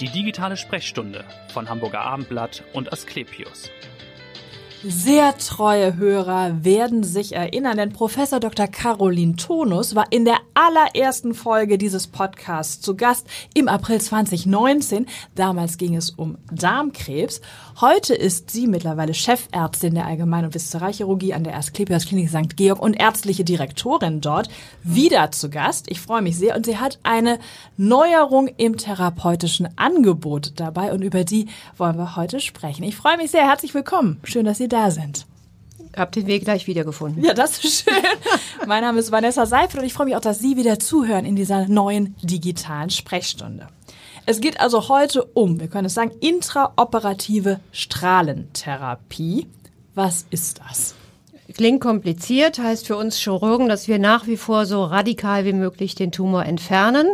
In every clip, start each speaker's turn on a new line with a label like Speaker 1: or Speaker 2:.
Speaker 1: Die digitale Sprechstunde von Hamburger Abendblatt und Asklepios.
Speaker 2: Sehr treue Hörer werden sich erinnern, denn Professor Dr. Caroline Tonus war in der allerersten Folge dieses Podcasts zu Gast im April 2019. Damals ging es um Darmkrebs. Heute ist sie mittlerweile Chefärztin der Allgemein- und Viszeralchirurgie an der Asklepios Klinik St. Georg und ärztliche Direktorin dort. Wieder zu Gast. Ich freue mich sehr und sie hat eine Neuerung im therapeutischen Angebot dabei und über die wollen wir heute sprechen. Ich freue mich sehr. Herzlich willkommen. Schön, dass Sie da sind.
Speaker 3: Hab den Weg gleich wiedergefunden.
Speaker 2: Ja, das ist schön. mein Name ist Vanessa Seifert und ich freue mich auch, dass Sie wieder zuhören in dieser neuen digitalen Sprechstunde. Es geht also heute um, wir können es sagen, intraoperative Strahlentherapie. Was ist das?
Speaker 3: Klingt kompliziert, heißt für uns Chirurgen, dass wir nach wie vor so radikal wie möglich den Tumor entfernen,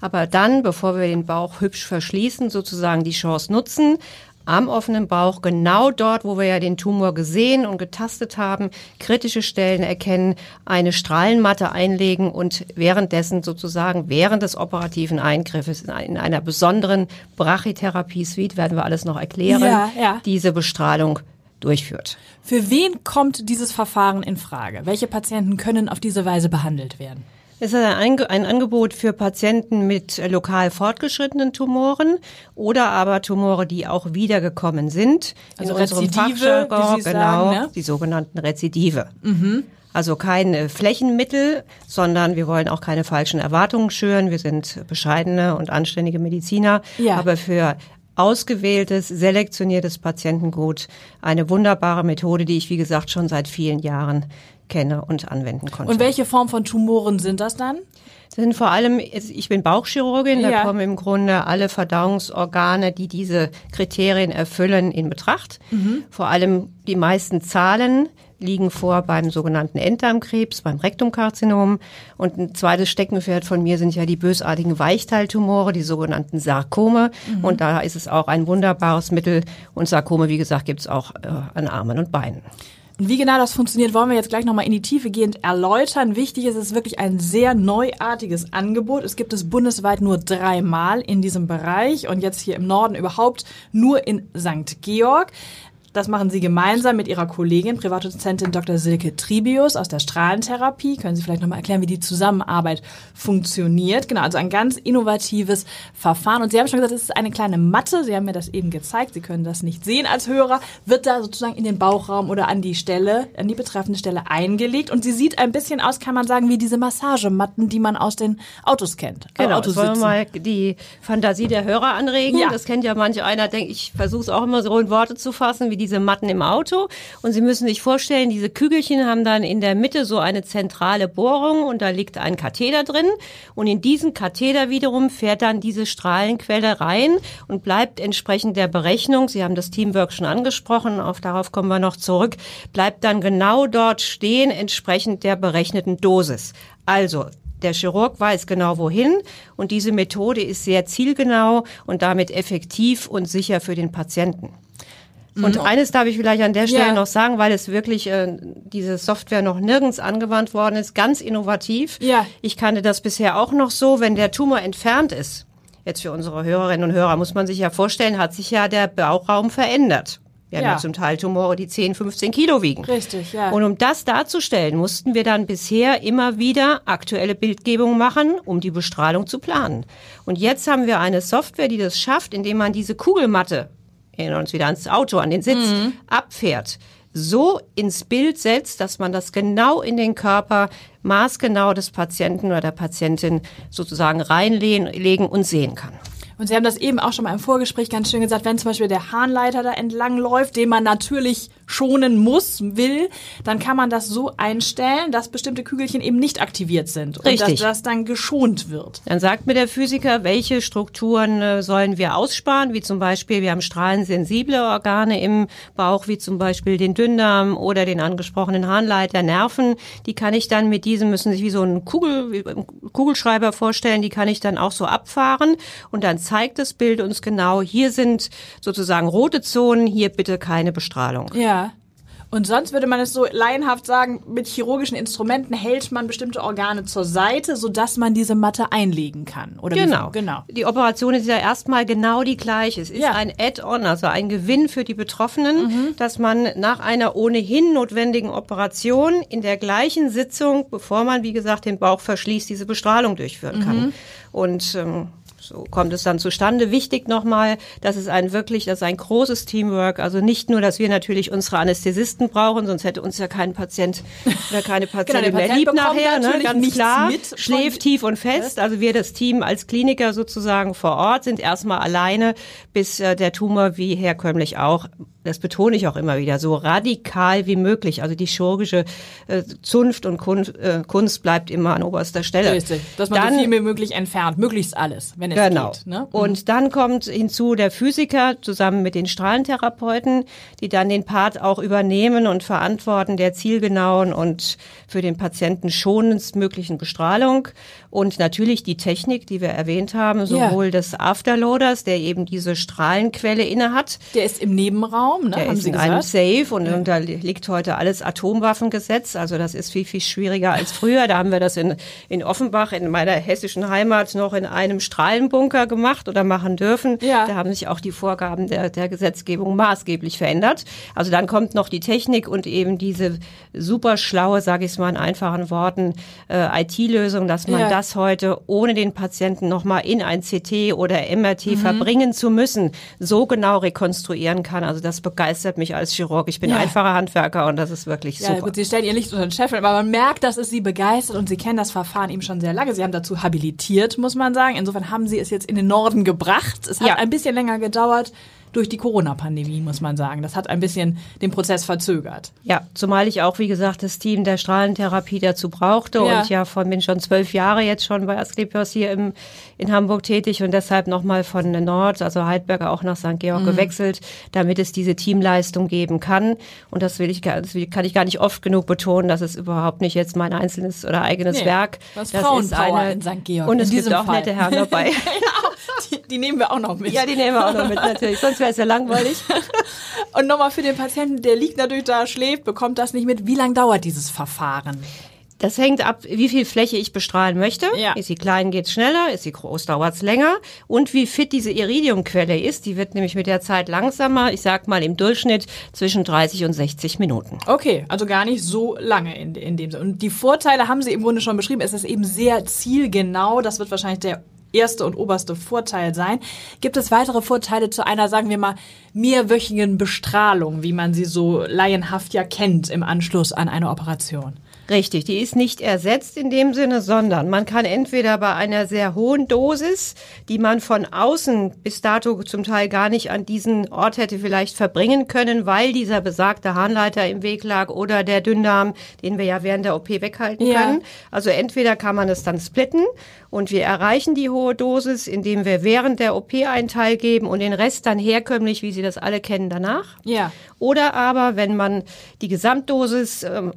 Speaker 3: aber dann, bevor wir den Bauch hübsch verschließen, sozusagen die Chance nutzen, am offenen Bauch, genau dort, wo wir ja den Tumor gesehen und getastet haben, kritische Stellen erkennen, eine Strahlenmatte einlegen und währenddessen sozusagen während des operativen Eingriffes in einer besonderen Brachytherapie-Suite, werden wir alles noch erklären,
Speaker 2: Ja, ja.
Speaker 3: diese Bestrahlung durchführt.
Speaker 2: Für wen kommt dieses Verfahren in Frage? Welche Patienten können auf diese Weise behandelt werden?
Speaker 3: Es ist ein, Angebot für Patienten mit äh, lokal fortgeschrittenen Tumoren oder aber Tumore, die auch wiedergekommen sind.
Speaker 2: Also
Speaker 3: In unserem
Speaker 2: Rezidive,
Speaker 3: Fachjargon,
Speaker 2: Sie
Speaker 3: genau,
Speaker 2: sagen, ne?
Speaker 3: die sogenannten Rezidive. Also kein äh, Flächenmittel, sondern wir wollen auch keine falschen Erwartungen schüren. Wir sind bescheidene und anständige Mediziner.
Speaker 2: Ja.
Speaker 3: Aber für ausgewähltes, selektioniertes Patientengut eine wunderbare Methode, die ich, wie gesagt, schon seit vielen Jahren kenne und anwenden konnte.
Speaker 2: Und welche Form von Tumoren sind das dann?
Speaker 3: sind vor allem, ich bin Bauchchirurgin, da
Speaker 2: Ja.
Speaker 3: kommen im Grunde alle Verdauungsorgane, die diese Kriterien erfüllen, in Betracht.
Speaker 2: Mhm.
Speaker 3: Vor allem die meisten Zahlen liegen vor beim sogenannten Enddarmkrebs, beim Rektumkarzinom. Und ein zweites Steckenpferd von mir sind ja die bösartigen Weichteiltumore, die sogenannten Sarkome.
Speaker 2: Mhm.
Speaker 3: Und da ist es auch ein wunderbares Mittel. Und Sarkome, wie gesagt, gibt es auch äh, an Armen und Beinen.
Speaker 2: Und wie genau das funktioniert, wollen wir jetzt gleich nochmal in die Tiefe gehend erläutern. Wichtig ist, es ist wirklich ein sehr neuartiges Angebot. Es gibt es bundesweit nur dreimal in diesem Bereich und jetzt hier im Norden überhaupt nur in St. Georg. Das machen Sie gemeinsam mit Ihrer Kollegin, Privatdozentin Dr. Silke Tribius aus der Strahlentherapie. Können Sie vielleicht nochmal erklären, wie die Zusammenarbeit funktioniert? Genau, also ein ganz innovatives Verfahren. Und Sie haben schon gesagt, es ist eine kleine Matte. Sie haben mir das eben gezeigt. Sie können das nicht sehen als Hörer. Wird da sozusagen in den Bauchraum oder an die Stelle, an die betreffende Stelle eingelegt. Und sie sieht ein bisschen aus, kann man sagen, wie diese Massagematten, die man aus den Autos kennt.
Speaker 3: Genau,
Speaker 2: Autos
Speaker 3: das wollen wir mal die Fantasie der Hörer anregen.
Speaker 2: Ja.
Speaker 3: Das kennt ja manch einer, denkt, ich versuche es auch immer so in Worte zu fassen, wie diese Matten im Auto. Und Sie müssen sich vorstellen, diese Kügelchen haben dann in der Mitte so eine zentrale Bohrung und da liegt ein Katheter drin. Und in diesen Katheter wiederum fährt dann diese Strahlenquelle rein und bleibt entsprechend der Berechnung, Sie haben das Teamwork schon angesprochen, auf darauf kommen wir noch zurück, bleibt dann genau dort stehen, entsprechend der berechneten Dosis. Also, der Chirurg weiß genau wohin und diese Methode ist sehr zielgenau und damit effektiv und sicher für den Patienten. Und eines darf ich vielleicht an der Stelle
Speaker 2: Ja.
Speaker 3: noch sagen, weil es wirklich äh, diese Software noch nirgends angewandt worden ist, ganz innovativ.
Speaker 2: Ja.
Speaker 3: Ich kannte das bisher auch noch so, wenn der Tumor entfernt ist. Jetzt für unsere Hörerinnen und Hörer muss man sich ja vorstellen, hat sich ja der Bauchraum verändert. Wir haben
Speaker 2: Ja.
Speaker 3: zum Teil Tumore, die 10, 15 Kilo wiegen.
Speaker 2: Richtig, ja.
Speaker 3: Und um das darzustellen, mussten wir dann bisher immer wieder aktuelle Bildgebung machen, um die Bestrahlung zu planen. Und jetzt haben wir eine Software, die das schafft, indem man diese Kugelmatte, erinnern uns wieder ans Auto, an den Sitz, abfährt, so ins Bild setzt, dass man das genau in den Körper maßgenau des Patienten oder der Patientin sozusagen reinlegen und sehen kann.
Speaker 2: Und Sie haben das eben auch schon mal im Vorgespräch ganz schön gesagt, wenn zum Beispiel der Harnleiter da entlang läuft, den man natürlich schonen muss, will, dann kann man das so einstellen, dass bestimmte Kügelchen eben nicht aktiviert sind. Und
Speaker 3: Richtig.
Speaker 2: dass das dann geschont wird.
Speaker 3: Dann sagt mir der Physiker, welche Strukturen äh, sollen wir aussparen, wie zum Beispiel, wir haben strahlensensible Organe im Bauch, wie zum Beispiel den Dünndarm oder den angesprochenen Harnleiter, Nerven. Die kann ich dann mit diesem, müssen sich wie so einen Kugel, Kugelschreiber vorstellen, die kann ich dann auch so abfahren und dann zeigt das Bild uns genau, hier sind sozusagen rote Zonen, hier bitte keine Bestrahlung.
Speaker 2: Ja. Und sonst würde man es so laienhaft sagen, mit chirurgischen Instrumenten hält man bestimmte Organe zur Seite, sodass man diese Matte einlegen kann. Oder wie-
Speaker 3: Genau.
Speaker 2: genau.
Speaker 3: Die Operation ist ja erstmal genau die gleiche. Es ist
Speaker 2: Ja.
Speaker 3: ein Add-on, also ein Gewinn für die Betroffenen, dass man nach einer ohnehin notwendigen Operation in der gleichen Sitzung, bevor man, wie gesagt, den Bauch verschließt, diese Bestrahlung durchführen kann. Und ähm, so kommt es dann zustande. Wichtig nochmal, dass es ein wirklich, das ist ein großes Teamwork. Also nicht nur, dass wir natürlich unsere Anästhesisten brauchen, sonst hätte uns ja kein Patient oder keine Patientin
Speaker 2: der
Speaker 3: mehr
Speaker 2: Patient
Speaker 3: lieb nachher, ne?
Speaker 2: natürlich
Speaker 3: ganz klar. Schläft tief und fest. Also wir, das Team als Kliniker sozusagen vor Ort, sind erstmal alleine, bis äh, der Tumor wie herkömmlich auch, das betone ich auch immer wieder, so radikal wie möglich. Also die chirurgische äh, Zunft und Kunst, äh, Kunst bleibt immer an oberster Stelle.
Speaker 2: Richtig. Dass man
Speaker 3: Dann-
Speaker 2: so viel wie möglich entfernt, möglichst alles, wenn es
Speaker 3: Genau.
Speaker 2: geht. Ne?
Speaker 3: Und dann kommt hinzu der Physiker zusammen mit den Strahlentherapeuten, die dann den Part auch übernehmen und verantworten der zielgenauen und für den Patienten schonendstmöglichen Bestrahlung. Und natürlich die Technik, die wir erwähnt haben, sowohl des Afterloaders, der eben diese Strahlenquelle inne hat,
Speaker 2: Der ist im Nebenraum, ne?
Speaker 3: der
Speaker 2: haben
Speaker 3: ist
Speaker 2: Sie
Speaker 3: in einem? Safe und, und da liegt heute alles Atomwaffengesetz. Also das ist viel, viel schwieriger als früher. Da haben wir das in, in Offenbach, in meiner hessischen Heimat, noch in einem Strahlenbunker gemacht oder machen dürfen.
Speaker 2: Ja.
Speaker 3: Da haben sich auch die Vorgaben der, der Gesetzgebung maßgeblich verändert. Also dann kommt noch die Technik und eben diese super schlaue, sage ich es mal in einfachen Worten, äh, IT-Lösung, dass man
Speaker 2: Ja.
Speaker 3: Das heute ohne den Patienten nochmal in ein CT oder MRT
Speaker 2: Mhm.
Speaker 3: verbringen zu müssen, so genau rekonstruieren kann. Also das begeistert mich als Chirurg. Ich bin
Speaker 2: Ja.
Speaker 3: einfacher Handwerker und das ist wirklich
Speaker 2: Ja,
Speaker 3: super.
Speaker 2: gut, Sie stellen ihr Licht unter den Scheffel, aber man merkt, dass es Sie begeistert und Sie kennen das Verfahren eben schon sehr lange. Sie haben dazu habilitiert, muss man sagen. Insofern haben Sie es jetzt in den Norden gebracht. Es hat
Speaker 3: Ja.
Speaker 2: ein bisschen länger gedauert durch die Corona-Pandemie, muss man sagen. Das hat ein bisschen den Prozess verzögert.
Speaker 3: Ja, zumal ich auch, wie gesagt, das Team der Strahlentherapie dazu brauchte
Speaker 2: Ja.
Speaker 3: und ja von bin schon zwölf Jahre jetzt schon bei Asklepios hier im, in Hamburg tätig und deshalb nochmal von Nord, also Heidberger auch nach St.
Speaker 2: Mhm.
Speaker 3: Georg gewechselt, damit es diese Teamleistung geben kann. Und das will ich, das kann ich gar nicht oft genug betonen, dass es überhaupt nicht jetzt mein einzelnes oder eigenes
Speaker 2: Nee,
Speaker 3: Werk.
Speaker 2: das ist Frauenpower in St. Georg,
Speaker 3: Und
Speaker 2: in
Speaker 3: es gibt auch
Speaker 2: Fall.
Speaker 3: nette Herren dabei.
Speaker 2: Die, die nehmen wir auch noch mit.
Speaker 3: ja, die nehmen wir auch noch mit natürlich, sonst wäre es ja langweilig.
Speaker 2: Und nochmal für den Patienten, der liegt natürlich da, schläft, bekommt das nicht mit. Wie lange dauert dieses Verfahren?
Speaker 3: Das hängt ab, wie viel Fläche ich bestrahlen möchte.
Speaker 2: Ja.
Speaker 3: Ist sie klein, geht's schneller. Ist sie groß, dauert's länger. Und wie fit diese Iridiumquelle ist. Die wird nämlich mit der Zeit langsamer. Ich sag mal im Durchschnitt zwischen 30 und 60 Minuten.
Speaker 2: Okay, also gar nicht so lange in, in dem Sinne. Und die Vorteile haben Sie im Grunde schon beschrieben. Es ist eben sehr zielgenau. Das wird wahrscheinlich der erste und oberste Vorteil sein. Gibt es weitere Vorteile zu einer, sagen wir mal, mehrwöchigen Bestrahlung, wie man sie so laienhaft ja kennt im Anschluss an eine Operation?
Speaker 3: Richtig, die ist nicht ersetzt in dem Sinne, sondern man kann entweder bei einer sehr hohen Dosis, die man von außen bis dato zum Teil gar nicht an diesen Ort hätte vielleicht verbringen können, weil dieser besagte Harnleiter im Weg lag oder der Dünndarm, den wir ja während der OP weghalten
Speaker 2: Ja.
Speaker 3: können. Also entweder kann man es dann splitten und wir erreichen die hohe Dosis, indem wir während der OP einen Teil geben und den Rest dann herkömmlich, wie Sie das alle kennen, danach.
Speaker 2: Ja.
Speaker 3: Oder aber, wenn man die Gesamtdosis ähm,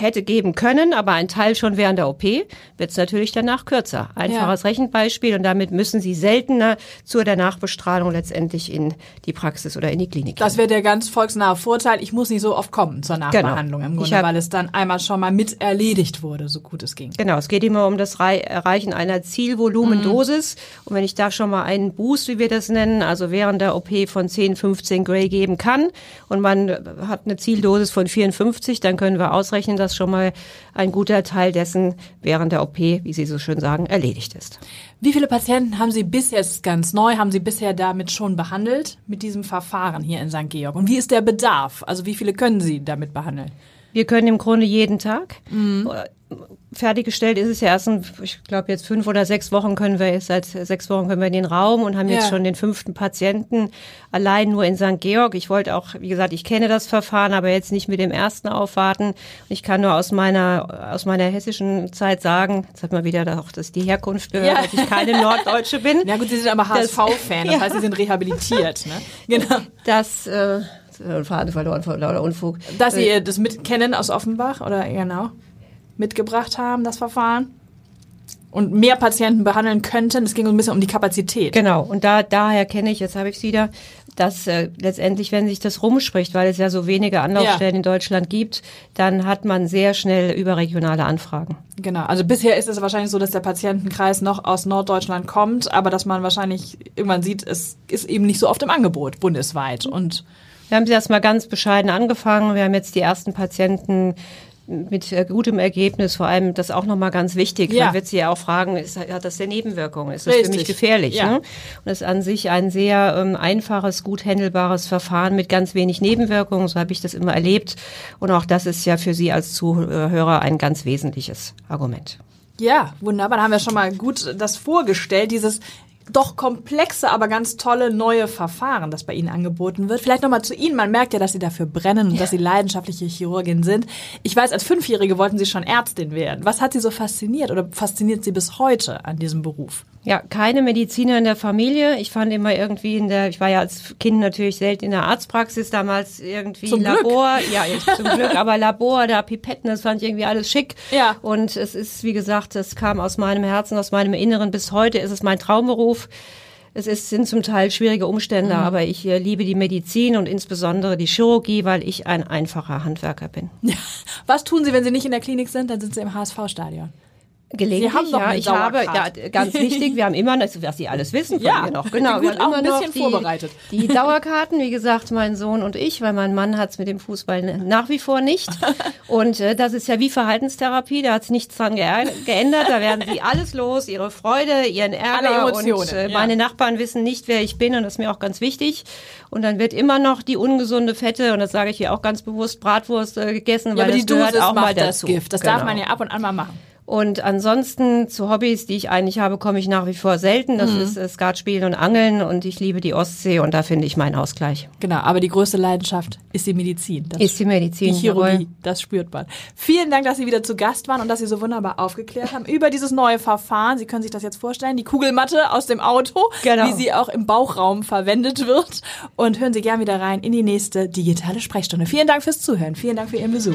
Speaker 3: hätte geben können, aber ein Teil schon während der OP, wird es natürlich danach kürzer. Einfaches Rechenbeispiel und damit müssen Sie seltener zur der Nachbestrahlung letztendlich in die Praxis oder in die Klinik.
Speaker 2: Das wäre der ganz volksnahe Vorteil. Ich muss nicht so oft kommen zur Nachbehandlung im
Speaker 3: Ich
Speaker 2: Grunde,
Speaker 3: hab-
Speaker 2: weil es dann einmal schon mal mit erledigt wurde, so gut es ging.
Speaker 3: Genau, es geht immer um das Rei- Erreichen einer Zielvolumendosis. Und wenn ich da schon mal einen Boost, wie wir das nennen, also während der OP von 10, 15 Gray geben kann und man hat eine Zieldosis von 54, dann können wir ausrechnen, dass schon mal ein guter Teil dessen während der OP, wie Sie so schön sagen, erledigt ist.
Speaker 2: Wie viele Patienten haben Sie bisher, es ist ganz neu, haben Sie bisher damit schon behandelt, mit diesem Verfahren hier in St. Georg? Und wie ist der Bedarf? Also wie viele können Sie damit behandeln?
Speaker 3: Wir können im Grunde jeden Tag. Fertiggestellt ist es ja erst, in, ich glaube jetzt fünf oder sechs Wochen können wir seit sechs Wochen können wir in den Raum und haben
Speaker 2: Ja.
Speaker 3: jetzt schon den fünften Patienten allein nur in St. Georg. Ich wollte auch, wie gesagt, ich kenne das Verfahren, aber jetzt nicht mit dem ersten aufwarten. Ich kann nur aus meiner aus meiner hessischen Zeit sagen, jetzt hat man wieder auch das die Herkunft gehört,
Speaker 2: Ja.
Speaker 3: dass ich keine Norddeutsche bin.
Speaker 2: Ja gut, Sie sind aber HSV-Fan, das
Speaker 3: Ja.
Speaker 2: heißt, Sie sind rehabilitiert. Ne? Genau.
Speaker 3: Das äh, Faden verloren vor lauter Unfug.
Speaker 2: Dass Sie das mitkennen aus Offenbach oder genau mitgebracht haben, das Verfahren? und mehr Patienten behandeln könnten. Es ging ein bisschen um die Kapazität.
Speaker 3: Genau, und da daher kenne ich, jetzt habe ich es wieder, dass äh, letztendlich, wenn sich das rumspricht, weil es ja so wenige Anlaufstellen
Speaker 2: Ja.
Speaker 3: in Deutschland gibt, dann hat man sehr schnell überregionale Anfragen.
Speaker 2: Genau. Also bisher ist es wahrscheinlich so, dass der Patientenkreis noch aus Norddeutschland kommt, aber dass man wahrscheinlich irgendwann sieht, es ist eben nicht so oft im Angebot bundesweit. Und
Speaker 3: Wir haben erst mal ganz bescheiden angefangen. Wir haben jetzt die ersten Patienten mit äh, gutem Ergebnis, vor allem das auch nochmal ganz wichtig.
Speaker 2: Ja.
Speaker 3: Man wird sie ja auch fragen, ist, hat das denn Nebenwirkungen? Ist das für
Speaker 2: Richtig.
Speaker 3: mich gefährlich?
Speaker 2: Ja.
Speaker 3: Ne? Und das ist an sich ein sehr ähm, einfaches, gut handelbares Verfahren mit ganz wenig Nebenwirkungen. So habe ich das immer erlebt. Und auch das ist ja für Sie als Zuhörer ein ganz wesentliches Argument.
Speaker 2: ja, wunderbar. Da haben wir schon mal gut das vorgestellt, dieses doch komplexe, aber ganz tolle neue Verfahren, das bei Ihnen angeboten wird. Vielleicht nochmal zu Ihnen. Man merkt ja, dass Sie dafür brennen und dass Sie leidenschaftliche Chirurgin sind. Ich weiß, als Fünfjährige wollten Sie schon Ärztin werden. Was hat Sie so fasziniert oder fasziniert Sie bis heute an diesem Beruf?
Speaker 3: Ja, keine Mediziner in der Familie. Ich fand immer irgendwie in der, ich war ja als Kind natürlich selten in der Arztpraxis, damals irgendwie
Speaker 2: Zum Glück.
Speaker 3: Labor, ja, ich, zum Glück, aber Labor, da Pipetten, das fand ich irgendwie alles schick.
Speaker 2: Ja.
Speaker 3: Und es ist, wie gesagt, es kam aus meinem Herzen, aus meinem Inneren. Bis heute ist es mein Traumberuf. Es ist, sind zum Teil schwierige Umstände,
Speaker 2: Mhm.
Speaker 3: aber ich äh, liebe die Medizin und insbesondere die Chirurgie, weil ich ein einfacher Handwerker bin.
Speaker 2: Was tun Sie, wenn Sie nicht in der Klinik sind? Dann sind Sie im HSV-Stadion.
Speaker 3: Gelegentlich,
Speaker 2: Sie haben doch
Speaker 3: ja. Ich habe, ja, ganz wichtig, wir haben immer, noch, was Sie alles wissen von
Speaker 2: Ja,
Speaker 3: mir noch. Genau,
Speaker 2: gut,
Speaker 3: wir haben
Speaker 2: auch
Speaker 3: immer
Speaker 2: ein
Speaker 3: noch
Speaker 2: bisschen
Speaker 3: die,
Speaker 2: vorbereitet.
Speaker 3: die Dauerkarten, wie gesagt, mein Sohn und ich, weil mein Mann hat es mit dem Fußball nach wie vor nicht. Und äh, das ist ja wie Verhaltenstherapie, da hat es nichts dran ge geändert. Da werden Sie alles los, Ihre Freude, Ihren Ärger und äh,
Speaker 2: ja.
Speaker 3: meine Nachbarn wissen nicht, wer ich bin und das ist mir auch ganz wichtig. Und dann wird immer noch die ungesunde Fette, und das sage ich hier auch ganz bewusst, Bratwurst äh, gegessen,
Speaker 2: Ja,
Speaker 3: weil
Speaker 2: aber die
Speaker 3: das gehört
Speaker 2: Dosis
Speaker 3: auch mal
Speaker 2: macht das
Speaker 3: dazu.
Speaker 2: Gift. Das
Speaker 3: Genau.
Speaker 2: darf man ja ab und an mal machen.
Speaker 3: Und ansonsten zu Hobbys, die ich eigentlich habe, komme ich nach wie vor selten.
Speaker 2: Mhm.
Speaker 3: Das ist äh, Skatspielen und Angeln und ich liebe die Ostsee und da finde ich meinen Ausgleich.
Speaker 2: Genau, aber die größte Leidenschaft ist die Medizin. Das
Speaker 3: Ist die Medizin.
Speaker 2: Die Chirurgie,
Speaker 3: jawohl.
Speaker 2: das spürt man. Vielen Dank, dass Sie wieder zu Gast waren und dass Sie so wunderbar aufgeklärt haben über dieses neue Verfahren. Sie können sich das jetzt vorstellen, die Kugelmatte aus dem Auto,
Speaker 3: Genau.
Speaker 2: wie sie auch im Bauchraum verwendet wird. Und hören Sie gern wieder rein in die nächste digitale Sprechstunde. Vielen Dank fürs Zuhören. Vielen Dank für Ihren Besuch.